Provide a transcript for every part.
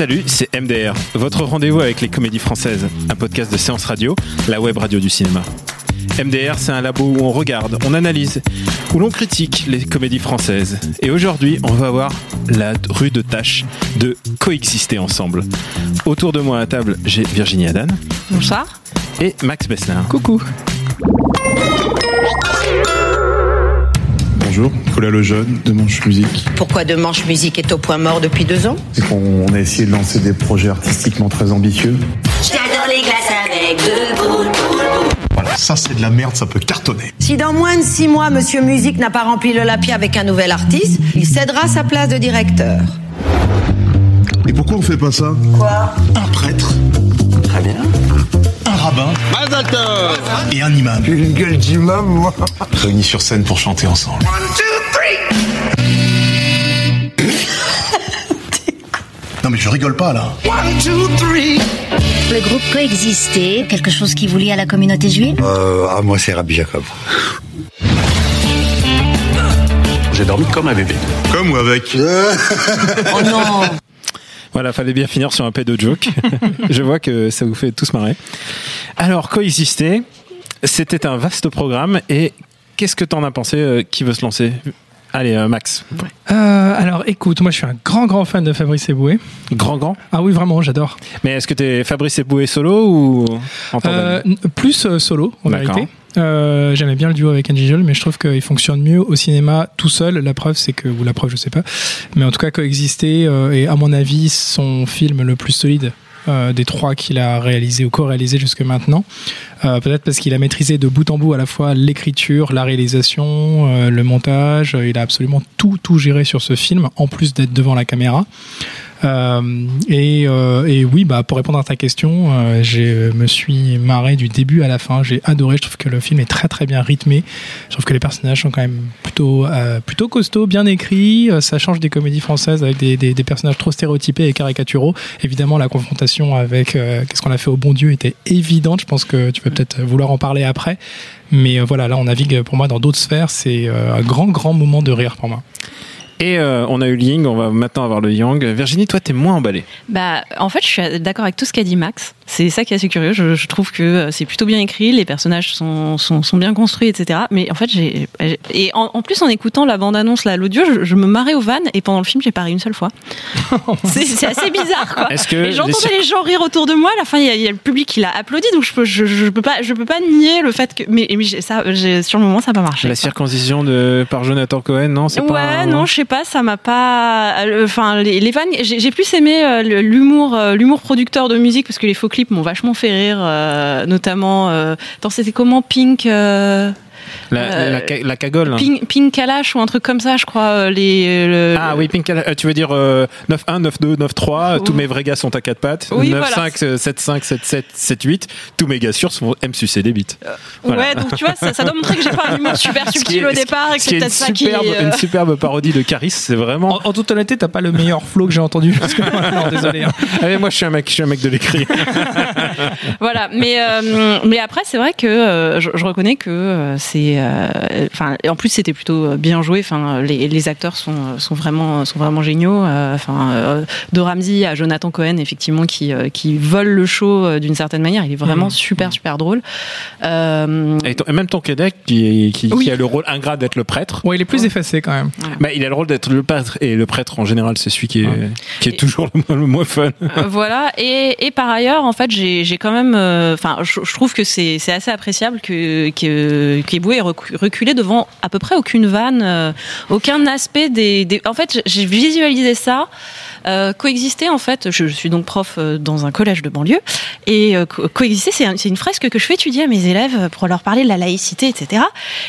Salut, c'est MDR, votre rendez-vous avec les comédies françaises, un podcast de séance radio, la web radio du cinéma. MDR, c'est un labo où on regarde, on analyse, où l'on critique les comédies françaises. Et aujourd'hui, on va voir la rude tâche de coexister ensemble. Autour de moi à la table, j'ai Virginie Adan Bonsoir. et Max Besnard. Coucou. Bonjour, Nicolas Lejeune de Manche Musique. Pourquoi De Manche Musique est au point mort depuis deux ans C'est qu'on a essayé de lancer des projets artistiquement très ambitieux. J'adore les glaces avec deux boules, boules, boules. Voilà, ça c'est de la merde, ça peut cartonner. Si dans moins de six mois, Monsieur Musique n'a pas rempli le lapier avec un nouvel artiste, il cédera sa place de directeur. Et pourquoi on fait pas ça? Quoi? Un prêtre. Rabbin. Et un imam. J'ai une gueule d'imam, moi. Réunis sur scène pour chanter ensemble. non mais je rigole pas là. Le groupe coexistait, quelque chose qui vous lie à la communauté juive? Euh, ah, moi, c'est Rabbi Jacob. J'ai dormi comme un bébé. Comme ou avec? Oh non Voilà, fallait bien finir sur un pédo joke. Je vois que ça vous fait tous marrer. Alors, coexister, c'était un vaste programme et qu'est-ce que t'en as pensé euh, Qui veut se lancer? Allez, euh, Max. Euh, alors écoute, moi je suis un grand grand fan de Fabrice Eboué. Grand, grand? Ah oui, vraiment, j'adore. Mais est-ce que t'es Fabrice Eboué solo ou en tandem? Euh, plus euh, solo, en vérité. Euh, J'aimais bien le duo avec Angie mais je trouve qu'il fonctionne mieux au cinéma tout seul. La preuve, c'est que, ou la preuve, je sais pas. Mais en tout cas, coexister euh, est, à mon avis, son film le plus solide. euh, des trois qu'il a réalisé ou co-réalisé jusque maintenant. Euh, Peut-être parce qu'il a maîtrisé de bout en bout à la fois l'écriture, la réalisation, euh, le montage. Il a absolument tout, tout géré sur ce film, en plus d'être devant la caméra. Euh, et, euh, et oui, bah, pour répondre à ta question, euh, je me suis marré du début à la fin. J'ai adoré. Je trouve que le film est très très bien rythmé. Je trouve que les personnages sont quand même plutôt plutôt costauds, bien écrits. Ça change des comédies françaises avec des, des, des personnages trop stéréotypés et caricaturaux. Évidemment, la confrontation avec euh, qu'est-ce qu'on a fait au bon Dieu était évidente. Je pense que tu vas peut-être vouloir en parler après. Mais voilà, là, on navigue pour moi dans d'autres sphères. C'est euh, un grand grand moment de rire pour moi. Et euh, on a eu le Ying, on va maintenant avoir le Yang. Virginie, toi, t'es moins emballée. Bah, en fait, je suis d'accord avec tout ce qu'a dit Max. C'est ça qui est assez curieux. Je, je trouve que euh, c'est plutôt bien écrit, les personnages sont, sont, sont bien construits, etc. Mais en fait, j'ai et en, en plus en écoutant la bande-annonce là, l'audio, je, je me marrais au van et pendant le film, j'ai pas ri une seule fois. c'est c'est assez bizarre, quoi. Est-ce que Et les j'entendais les gens rire autour de moi. À la fin, il y, a- il y a le public qui l'a applaudi, donc je peux, je, je peux pas, je peux pas nier le fait que. Mais, mais j'ai- ça, j'ai- sur le moment, ça n'a pas marché. La quoi. circoncision de par Jonathan Cohen, non C'est Ouais, pas. un- non, je sais ça m'a pas. euh, Enfin, les, vannes, j'ai plus aimé euh, euh, l'humour producteur de musique parce que les faux clips m'ont vachement fait rire, notamment. Attends, c'était comment Pink. La, Euh, la, ca- la cagole. Pink, Pink Kalash ou un truc comme ça, je crois. euh, Les, le- Ah oui, Pink, euh, tu veux dire euh, 9-1, 9-2, 9-3, tous mes vrais gars sont à quatre pattes. Oui, 9-5, voilà. euh, 7-5, 7-7, 7-8, tous mes gars sûrs sont aiment sucer des bites. Voilà. Ouais, donc tu vois, ça, ça doit montrer que j'ai pas un humour super subtil est- au départ et que c'est est une peut-être ça qui. superbe, euh, une superbe parodie de Caris, c'est vraiment. En, en toute honnêteté, t'as pas le meilleur flow que j'ai entendu. Parce que, non, désolé. hein. Allez, moi je suis un mec, je suis un mec de l'écrit. voilà, mais euh, mais après c'est vrai que euh, je, je reconnais que euh, c'est, euh, enfin, en plus c'était plutôt bien joué. Enfin, les, les acteurs sont sont vraiment sont vraiment géniaux. euh, Enfin, euh, de Ramsey à Jonathan Cohen effectivement qui euh, qui vole le show euh, d'une certaine manière. Il est vraiment Mhm. super super drôle. Euh, Et, ton- et même ton Québec qui, qui, Oui. qui a le rôle ingrat d'être le prêtre. Ouais, il est plus effacé quand même. Bah, il a le rôle d'être le prêtre et le prêtre en général c'est celui qui est, Ouais. qui est Et- toujours le moins, le moins fun. Euh, voilà et, et par ailleurs en fait j'ai j'ai quand même euh, enfin je, je trouve que c'est c'est assez appréciable que ait recu- reculé devant à peu près aucune vanne euh, aucun aspect des, des en fait j'ai visualisé ça Euh, coexister, en fait, je, je suis donc prof euh, dans un collège de banlieue, et euh, co- coexister, c'est un- c'est une fresque que je fais étudier à mes élèves pour leur parler de la laïcité, etc.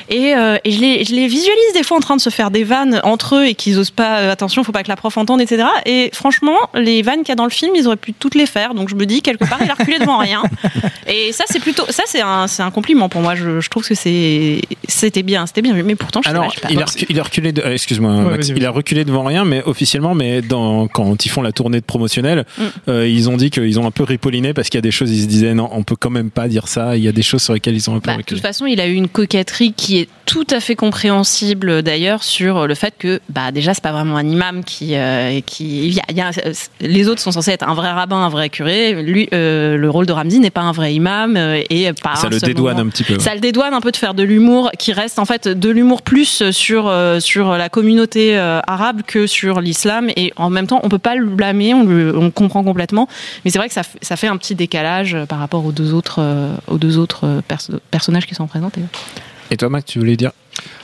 Et, euh, et je, les, je les visualise des fois en train de se faire des vannes entre eux et qu'ils osent pas, euh, attention, faut pas que la prof entende, etc. Et franchement, les vannes qu'il y a dans le film, ils auraient pu toutes les faire, donc je me dis, quelque part, il a reculé devant rien. Et ça, c'est plutôt, ça, c'est un, c'est un compliment pour moi. Je, je trouve que c'est, c'était bien, c'était bien, mais pourtant, je Alors, pas, je sais pas. il a, recu- il a reculé, de- excuse-moi, Ouais, il a reculé devant rien, mais officiellement, mais dans, quand ils font la tournée de promotionnelle, Mm. euh, ils ont dit qu'ils ont un peu ripolliné parce qu'il y a des choses, ils se disaient non, on peut quand même pas dire ça. Il y a des choses sur lesquelles ils ont un peu Bah, de toute façon, il a eu une coquetterie qui est tout à fait compréhensible d'ailleurs sur le fait que bah déjà c'est pas vraiment un imam qui euh, qui y a- y a- les autres sont censés être un vrai rabbin, un vrai curé. Lui, euh, le rôle de Ramzi n'est pas un vrai imam et pas Ça un le dédouane moment- un petit peu. Ça le dédouane un peu de faire de l'humour qui reste en fait de l'humour plus sur sur la communauté arabe que sur l'islam et en même temps on peut pas le blâmer, on le on comprend complètement, mais c'est vrai que ça, fait un petit décalage euh, par rapport aux deux autres euh, euh, perso- personnages qui sont présentés. Et toi, Max, tu voulais dire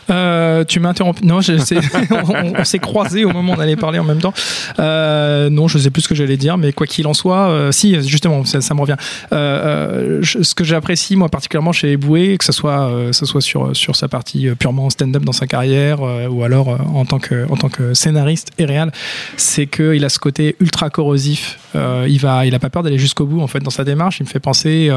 Euh, tu m'as interrompu. Non, je on, on s'est croisés au moment où on allait parler en même temps. Euh, non, je sais plus ce que j'allais dire, mais quoi qu'il en soit, euh, si, justement, ça, ça me revient. Je- ce que j'apprécie, moi, particulièrement chez Eboué, que ce soit, ce soit sur, sur sa partie purement stand-up dans sa carrière, ou alors en, tant que, en tant que scénariste et réal, c'est qu'il a ce côté ultra corrosif. Il va, il a pas peur d'aller jusqu'au bout, en fait, dans sa démarche. Il me fait penser,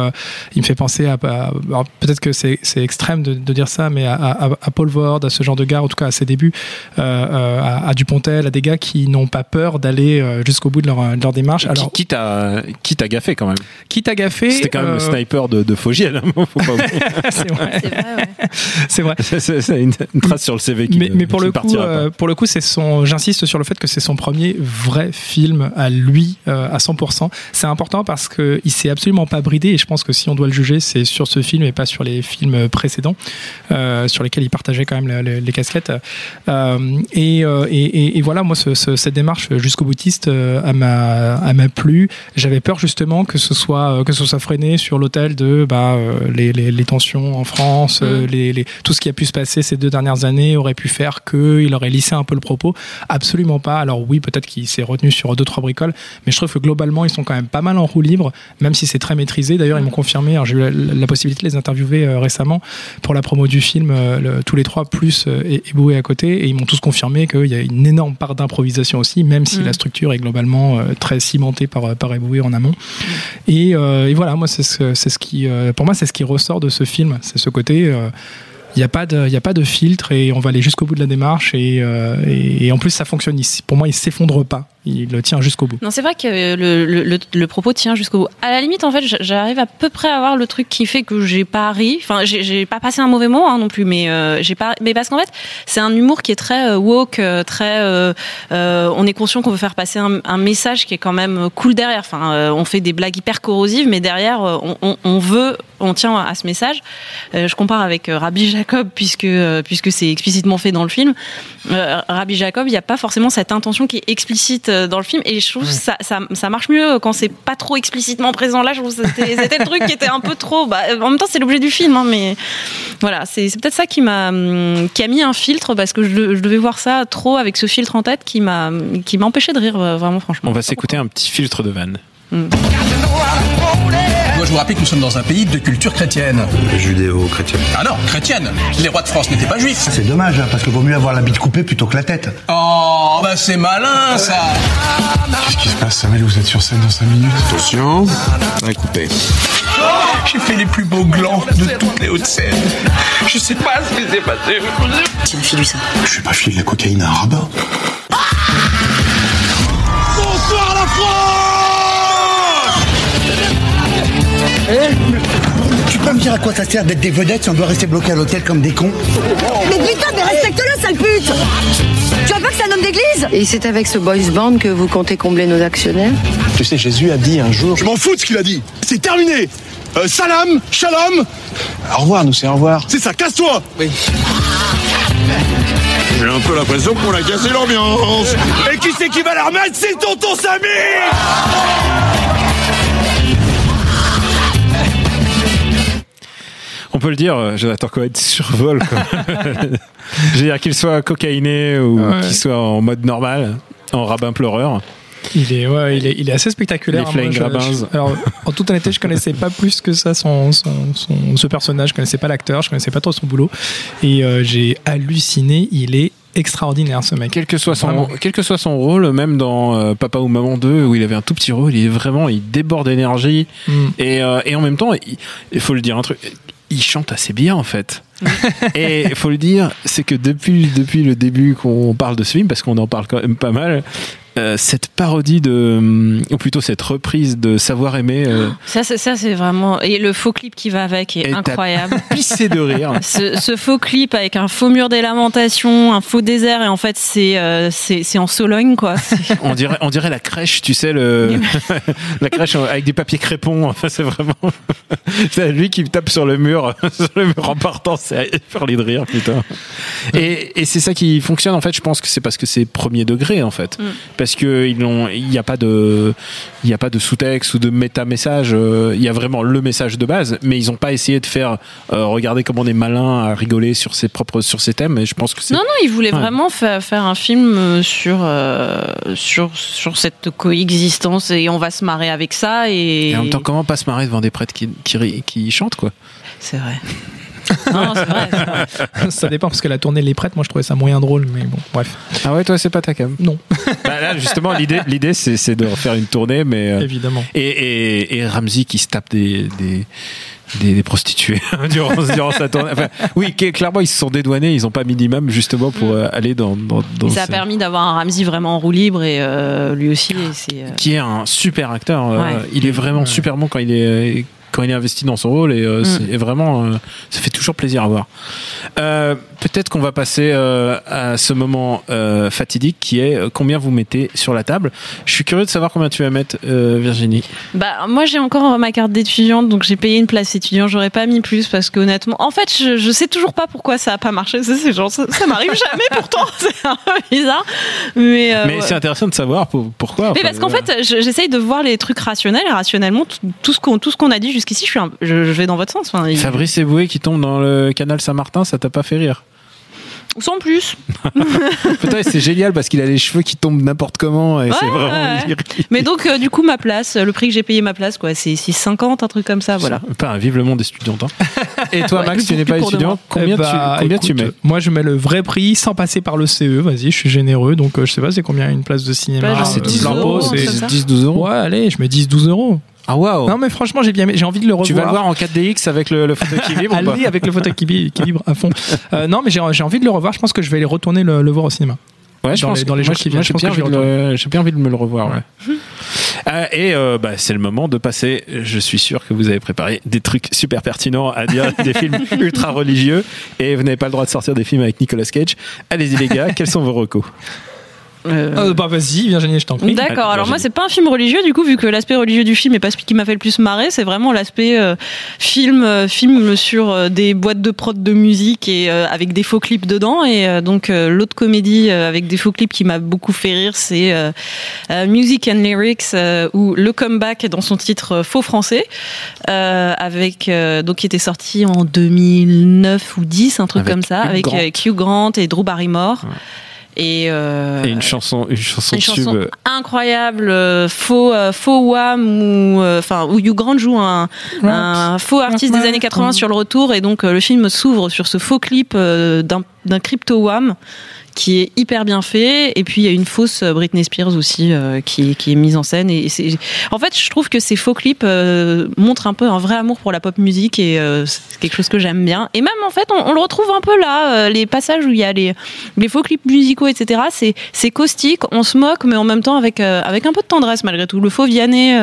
il me fait penser à, peut-être que c'est c'est extrême de, de dire ça, mais à, à, à Paul Vord, à ce genre de gars, en tout cas à ses débuts, euh, euh, à, à Dupontel, à des gars qui n'ont pas peur d'aller euh, jusqu'au bout de leur, de leur démarche. Alors, Qui- Quitte à, quitte à gaffer quand même. quitte à gaffer, C'était quand même euh, le sniper de, de Fogiel. c'est vrai, C'est vrai, ouais. c'est une, une trace sur le CV qui mais, ne- mais pour qui le coup, euh, pour le coup, c'est son. J'insiste sur le fait que c'est son premier vrai film à lui euh, à 100%. C'est important parce que il s'est absolument pas bridé et je pense que si on doit le juger, c'est sur ce film et pas sur les films précédents euh, sur lesquels il partageait quand même le- le- les casquettes. Euh, et, euh, et, et- voilà, moi, ce- ce- cette démarche jusqu'au boutiste, euh, elle m'a plu. J'avais peur justement que ce soit que ce soit freiné sur l'autel de bah, les, les, les tensions en France, euh, les, les- tout ce qui a pu se passer ces deux dernières années aurait pu faire qu'il aurait lissé un peu le propos. Absolument pas. Alors oui, peut-être qu'il s'est retenu sur deux trois bricoles, mais je trouve que globalement ils sont quand même pas mal en roue libre, même si c'est très maîtrisé. D'ailleurs, ils m'ont confirmé. J'ai eu la, la possibilité de les interviewer euh, récemment pour la promo du film, euh, le- tous les trois plus euh, et, et Boué à côté, et ils m'ont tous confirmé qu'il y a une énorme part d'improvisation aussi, même si Mm. la structure est globalement euh, très cimentée par par Eboué en amont. Et, euh, et voilà, moi c'est ce, ce qui, euh, pour moi c'est ce qui ressort de ce film, c'est ce côté. euh, il n'y a, pas de- il y a pas de filtre et on va aller jusqu'au bout de la démarche et, euh, et, et en plus ça fonctionne. Pour moi, il s'effondre pas. Il tient jusqu'au bout. Non, c'est vrai que le, le, propos tient jusqu'au bout. À la limite, en fait, j'arrive à peu près à avoir le truc qui fait que j'ai pas ri. Enfin, j'ai pas passé un mauvais mot hein, non plus, mais euh, j'ai pas. Mais parce qu'en fait, c'est un humour qui est très euh, woke, euh, très. on est conscient qu'on veut faire passer un, message qui est quand même cool derrière. Enfin, on fait des blagues hyper corrosives, mais derrière, on, on, veut, on tient à ce message. Je compare avec Rabbi Jacob puisque puisque c'est explicitement fait dans le film. Rabbi Jacob, il n'y a pas forcément cette intention qui est explicite euh, dans le film, et je trouve que ça, ça, ça marche mieux quand c'est pas trop explicitement présent. Là, je trouve que c'était c'était le truc qui était un peu trop. Bah, en même temps, c'est l'objet du film, hein, mais voilà, c'est c'est peut-être ça qui m'a hum, qui a mis un filtre parce que je, je devais voir ça trop avec ce filtre en tête qui m'a qui m'a empêché de rire euh, vraiment franchement. On va s'écouter un petit filtre de vanne. Dois-je vous rappeler que nous sommes dans un pays de culture chrétienne Judéo-chrétienne. Ah non, chrétienne Les rois de France n'étaient pas juifs C'est dommage, hein, parce que vaut mieux avoir la bite coupée plutôt que la tête. Oh, bah c'est malin ça Qu'est-ce qui se passe, Samuel Vous êtes sur scène dans 5 minutes Attention, un coupé. J'ai fait les plus beaux glands de toutes les Hauts-de-Seine. Je sais pas ce qui s'est passé. Tu as filé ça. Je vais pas filer de la cocaïne à un rabbin. Tu peux me dire à quoi ça sert d'être des vedettes si on doit rester bloqué à l'hôtel comme des cons Mais putain, mais respecte-le, sale pute Tu vois pas que c'est un homme d'église Et c'est avec ce boys band que vous comptez combler nos actionnaires Tu sais, Jésus a dit un jour... Je m'en fous de ce qu'il a dit C'est terminé Euh, Salam, shalom Au revoir, nous c'est au revoir. C'est ça, casse-toi Oui. J'ai un peu l'impression qu'on a cassé l'ambiance. Et qui c'est qui va la remettre? C'est tonton Samy peut le dire, euh, Jonathan Cohen survole. Je veux dire qu'il soit cocaïné ou Ouais. qu'il soit en mode normal, en rabbin pleureur. Il est, ouais, il est, il est assez spectaculaire. Les Flying Moi, je- Grabbins. je- alors, en toute honnêteté, je connaissais pas plus que ça son, son, son- ce personnage. Je connaissais pas l'acteur, je connaissais pas trop son boulot. Et euh, j'ai halluciné. Il est extraordinaire, ce mec. Quel que soit son, Vraiment. quel que soit son rôle, même dans euh, Papa ou Maman 2, où il avait un tout petit rôle, il est vraiment, il déborde d'énergie. Mm. Et, euh, et en même temps, il, il faut le dire un truc, il chante assez bien en fait. et il faut le dire, c'est que depuis, depuis le début qu'on parle de ce film, parce qu'on en parle quand même pas mal, euh, cette parodie de, ou plutôt cette reprise de Savoir aimer, euh, Ça, c'est, ça, c'est vraiment. Et le faux clip qui va avec est Et incroyable. pissé de rire. Ce, ce faux clip avec un faux mur des lamentations, un faux désert, et en fait, c'est, euh, c'est, c'est en Sologne, quoi. On dirait, on dirait la crèche, tu sais, le, la crèche avec des papiers crépons. Enfin, c'est vraiment, c'est lui qui tape sur le mur, sur le mur en partant. C'est faire de rire, putain. Et, et c'est ça qui fonctionne, en fait. Je pense que c'est parce que c'est premier degré, en fait. Mm. Parce que ils l'ont, il n'y a pas de, il n'y a pas de sous-texte ou de méta-message. euh, Il y a vraiment le message de base, mais ils n'ont pas essayé de faire, euh, regarder comment on est malin à rigoler sur ses propres, sur ses thèmes. Et je pense que. Non, non, il voulait Ouais. vraiment fa- faire un film euh, sur, euh, sur, sur cette coexistence et on va se marrer avec ça. Et, Et en même temps, comment pas se marrer devant des prêtres qui, qui, qui chantent, quoi? C'est vrai. Non, c'est vrai. c'est vrai. ça dépend parce que la tournée Les Prêtres, moi je trouvais ça moyen drôle, mais bon, bref. Ah ouais, toi, c'est pas ta cam Non. Bah là, justement, l'idée, l'idée, c'est, c'est de refaire une tournée, mais euh, Évidemment. et, et, et Ramsey qui se tape des des, des, des prostituées durant, durant sa tournée. Enfin, oui, clairement, ils se sont dédouanés, ils ont pas minimum justement pour euh, aller dans dans, ça a ce- permis d'avoir un Ramsey vraiment en roue libre et euh, lui aussi. et c'est, euh, qui est un super acteur. euh, Ouais. Il est vraiment super bon quand il est quand il est investi dans son rôle et euh, Mm. c'est vraiment euh, ça fait toujours plaisir à voir. Euh, Peut-être qu'on va passer à ce moment fatidique qui est combien vous mettez sur la table. Je suis curieux de savoir combien tu vas mettre, Virginie. Bah, moi, j'ai encore ma carte d'étudiante, donc j'ai payé une place étudiant. J'aurais pas mis plus parce que honnêtement, en fait, je, je sais toujours pas pourquoi ça a pas marché. Ça, c'est genre, ça, ça m'arrive jamais pourtant. C'est un peu bizarre. Mais, Mais ouais. c'est intéressant de savoir pour- pourquoi. Mais parce qu'en fait, je- j'essaye de voir les trucs rationnels rationnellement, tout, tout ce qu'on tout ce qu'on a dit jusqu'ici, je suis un- je, je vais dans votre sens. Enfin, il- Fabrice Eboué qui tombe dans le canal Saint-Martin, ça t'a pas fait rire sans plus. Putain, c'est génial parce qu'il a les cheveux qui tombent n'importe comment et c'est Ouais, vraiment ouais, ouais. lyrique. Mais donc, euh, du coup, ma place, le prix que j'ai payé ma place, quoi, c'est 6,50, un truc comme ça, voilà. Pas un vive le monde étudiant. hein. Et toi, Ouais, Max, tu n'es pas étudiant. Combien, Eh bah, tu, combien tu mets Moi je mets le vrai prix sans passer par le CE. Vas-y, je suis généreux. Donc euh, je sais pas, c'est combien une place de cinéma Ah, c'est euh, 10 plein euros, c'est- ça. 10-12 euros Ouais, allez, je mets 10-12 euros. Ah waouh Non, mais franchement, j'ai bien, j'ai envie de le revoir. Tu vas le voir en 4DX avec le, le fauteuil qui vibre ou pas avec le fauteuil qui vibre à fond. Euh, non, mais j'ai j'ai envie de le revoir. Je pense que je vais aller retourner le, le voir au cinéma. Ouais, je dans pense les- dans les moi, qui viennent, J'ai bien, envie de le- j'ai bien envie de me le revoir. ouais. Euh, et euh, bah, c'est le moment de passer. Je suis sûr que vous avez préparé des trucs super pertinents à dire, des films ultra religieux, et vous n'avez pas le droit de sortir des films avec Nicolas Cage. Allez-y les gars, quels sont vos recos? Euh, Euh, bah vas-y, Virginie, je t'en prie. D'accord. Alors moi, c'est pas un film religieux du coup, vu que l'aspect religieux du film est pas celui qui m'a fait le plus marrer. C'est vraiment l'aspect euh, film, euh, film sur euh, des boîtes de prod de musique et euh, avec des faux clips dedans. Et euh, donc euh, l'autre comédie euh, avec des faux clips qui m'a beaucoup fait rire, c'est euh, euh, Music and Lyrics euh, ou le comeback dans son titre euh, faux français, euh, avec euh, donc qui était sorti en 2009 ou 10, un truc Avec comme ça, Hugh avec Grant. euh, Hugh Grant et Drew Barrymore. Et, euh, Et une chanson, une chanson une tube. chanson incroyable, euh, faux, euh, faux Wham ou euh, enfin où Hugh Grant joue un, un faux artiste des années 80 sur le retour et donc euh, le film s'ouvre sur ce faux clip euh, d'un d'un crypto Wham qui est hyper bien fait. Et puis il y a une fausse Britney Spears aussi euh, qui, qui est mise en scène. Et c'est en fait je trouve que ces faux clips euh, montrent un peu un vrai amour pour la pop musique et euh, c'est quelque chose que j'aime bien. Et même en fait on, on le retrouve un peu là les passages où il y a les, les faux clips musicaux etc c'est c'est caustique on se moque mais en même temps avec avec un peu de tendresse malgré tout. Le faux Vianney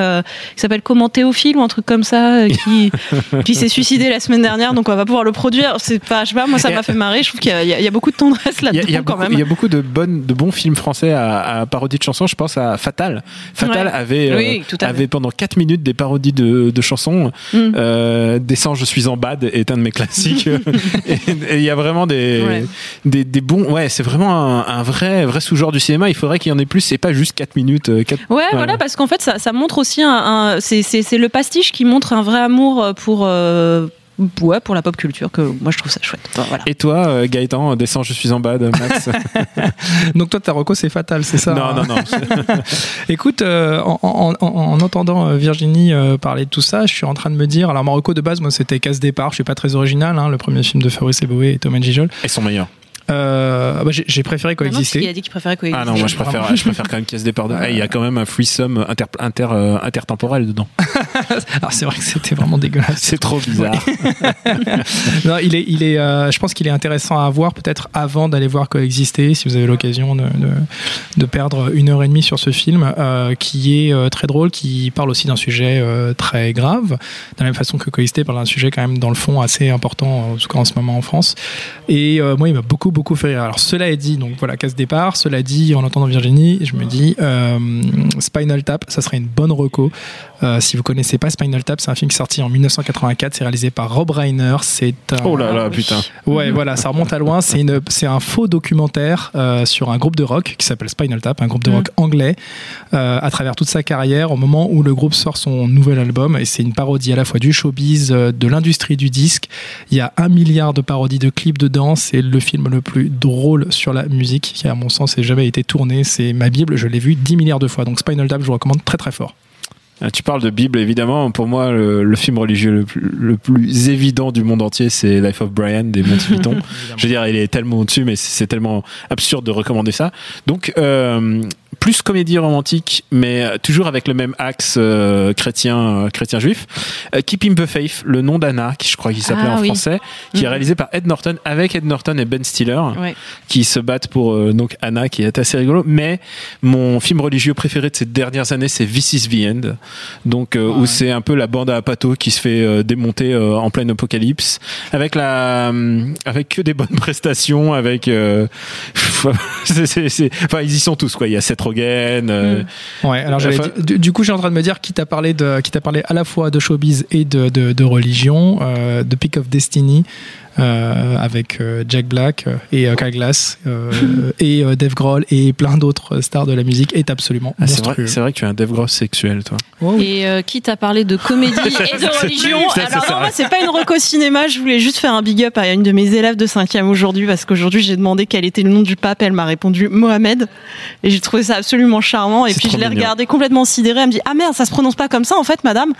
qui s'appelle comment Théophile ou un truc comme ça qui qui s'est suicidé la semaine dernière donc on va pouvoir le produire. C'est pas je sais pas moi ça m'a fait marrer. Je trouve qu'il y a- il y, a- il y a beaucoup de tendresse là-dedans il y a quand beaucoup, même il y a beaucoup de, bonnes, de bons films français à, à parodie de chansons. Je pense à Fatal. Fatal Ouais. avait, euh, Oui, avait pendant 4 minutes des parodies de, de chansons. Mm. Euh, Descends, je suis en bad est un de mes classiques. et et il y a vraiment des, Ouais. des, des bons. Ouais, c'est vraiment un, un vrai, vrai sous-genre du cinéma. Il faudrait qu'il y en ait plus. C'est pas juste 4 minutes. euh, quatre- Ouais, voilà, parce qu'en fait, ça, ça montre aussi un, un- c'est, le pastiche qui montre un vrai amour pour. euh, ouais, pour la pop culture, que moi je trouve ça chouette. Enfin, voilà. Et toi, euh, Gaëtan, descends, je suis en bas de Max. Donc toi, ta reco, c'est fatal, c'est ça non, non, non. Écoute, euh, en, en- en- en entendant euh, Virginie euh, parler de tout ça, je suis en train de me dire, alors ma reco de base, moi, c'était Casse Départ, je suis pas très original, hein, le premier film de Fabrice Eboué et Thomas Gijol. Elles sont meilleures. Euh, bah, j'ai préféré Non, non, qu'il coexister. a dit qu'il préférait coexister. Ah non, moi je préfère, je préfère quand même Caisse Départ. De... Eh, Il y a quand même un threesome inter, inter, euh, intertemporel dedans. Alors c'est vrai que c'était vraiment dégueulasse. C'est trop bizarre. non, il est, il est, euh, je pense qu'il est intéressant à voir peut-être avant d'aller voir coexister, si vous avez l'occasion de, de, de perdre une heure et demie sur ce film, euh, qui est euh, très drôle, qui parle aussi d'un sujet euh, très grave, de la même façon que coexister parle d'un sujet quand même dans le fond assez important, en tout cas en ce moment en France. Et euh, moi, il m'a beaucoup, beaucoup fait rire. Alors cela est dit, donc voilà, casse départ. Cela dit, en entendant Virginie, je me dis, euh, Spinal Tap, ça serait une bonne reco. Euh, si vous connaissez pas Spinal Tap, c'est un film qui est sorti en 1984. C'est réalisé par Rob Reiner. C'est un... Oh là là, putain. Ouais, voilà, ça remonte à loin. C'est une, c'est un faux documentaire euh, sur un groupe de rock qui s'appelle Spinal Tap, un groupe de rock anglais, euh, à travers toute sa carrière, au moment où le groupe sort son nouvel album. Et c'est une parodie à la fois du showbiz, de l'industrie du disque. Il y a un milliard de parodies de clips dedans. C'est le film le plus drôle sur la musique qui, à mon sens, n'a jamais été tourné. C'est ma bible. Je l'ai vu 10 milliards de fois. Donc Spinal Tap, je vous recommande très très fort. Ah, Tu parles de Bible, évidemment. Pour moi, le, le film religieux le plus, le plus évident du monde entier, c'est Life of Brian des Monty Python. Je veux dire, il est tellement au-dessus, mais c'est c'est tellement absurde de recommander ça. Donc, euh, plus comédie romantique, mais euh, toujours avec le même axe euh, chrétien, euh, chrétien juif. Euh, Keeping the Faith, le nom d'Anna, qui je crois qu'il s'appelait Ah en oui. français, qui est Mhm. réalisé par Ed Norton, avec Ed Norton et Ben Stiller Ouais. qui se battent pour euh, donc Anna qui est assez rigolo mais mon film religieux préféré de ces dernières années c'est This is the End donc euh, où c'est un peu la bande à Pato qui se fait euh, démonter euh, en pleine apocalypse avec la euh, avec que des bonnes prestations avec euh, enfin ils y sont tous quoi il y a Seth Rogen euh, Ouais, alors j'allais Enfin- dire- du, du coup, j'ai en train de me dire qui t'a parlé de, qui t'a parlé à la fois de showbiz et de, de, de religion, euh, de Pick of Destiny. Euh, avec euh, Jack Black euh, et euh, Kyle Glass euh, et euh, Dave Grohl et plein d'autres stars de la musique est absolument ah, c'est vrai monstrueux. c'est vrai que tu es un dev gross sexuel toi. Et euh, quitte à parler de comédie et de religion, alors non, moi c'est pas une reco cinéma, je voulais juste faire un big up à une de mes élèves de 5e aujourd'hui parce qu'aujourd'hui j'ai demandé quel était le nom du pape, elle m'a répondu Mohamed et j'ai trouvé ça absolument charmant et C'est puis je l'ai regardé complètement sidérée, elle me dit ah merde ça se prononce pas comme ça en fait madame.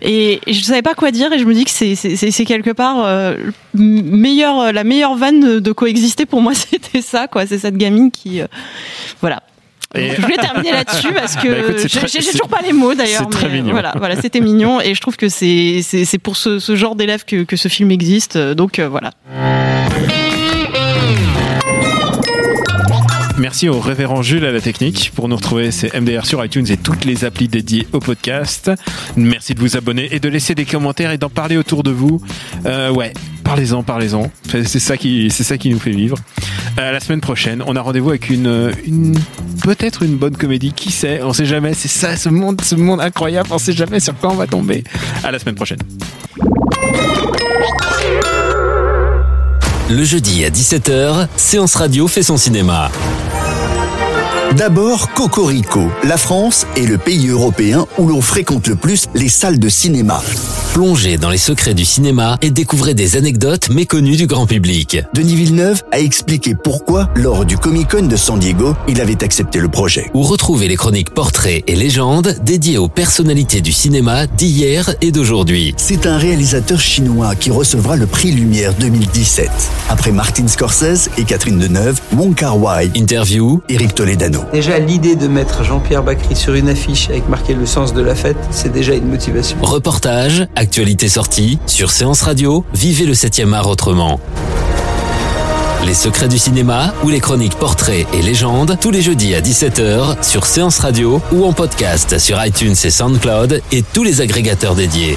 Et, et je savais pas quoi dire et je me dis que c'est c'est- c'est c'est quelque part euh, le meilleur euh, la meilleure vanne de, coexister pour moi c'était ça quoi, c'est cette gamine qui euh, voilà. Et- je voulais terminer là-dessus parce que Bah, j'ai très- toujours pas les mots d'ailleurs. Voilà, voilà, c'était mignon et je trouve que c'est c'est c'est pour ce, ce genre d'élèves que, que ce film existe. Donc euh, voilà. Merci au révérend Jules à la technique. Pour nous retrouver, c'est MDR sur iTunes et toutes les applis dédiées au podcast. Merci de vous abonner et de laisser des commentaires et d'en parler autour de vous. Euh, ouais, parlez-en, parlez-en. C'est ça qui, c'est ça qui nous fait vivre. Euh, la semaine prochaine, on a rendez-vous avec une, une peut-être une bonne comédie. Qui sait On sait jamais. C'est ça, ce monde, ce monde incroyable. On sait jamais sur quoi on va tomber. À la semaine prochaine. Le jeudi à 17h, Séance Radio fait son cinéma. D'abord, Cocorico. La France est le pays européen où l'on fréquente le plus les salles de cinéma. Plongez dans les secrets du cinéma et découvrez des anecdotes méconnues du grand public. Denis Villeneuve a expliqué pourquoi, lors du Comic Con de San Diego, il avait accepté le projet. Ou retrouvez les chroniques portraits et légendes dédiées aux personnalités du cinéma d'hier et d'aujourd'hui. C'est un réalisateur chinois qui recevra le prix Lumière 2017. Après Martin Scorsese et Catherine Deneuve, Wong Kar Wai, Interview, Eric Toledano. Déjà, l'idée de mettre Jean-Pierre Bacry sur une affiche avec marqué le sens de la fête, c'est déjà une motivation. reportages, actualités sorties, sur Séance Radio, vivez le 7e art autrement. Les secrets du cinéma ou les chroniques portraits et légendes tous les jeudis à 17h sur Séance Radio ou en podcast sur iTunes et SoundCloud et tous les agrégateurs dédiés.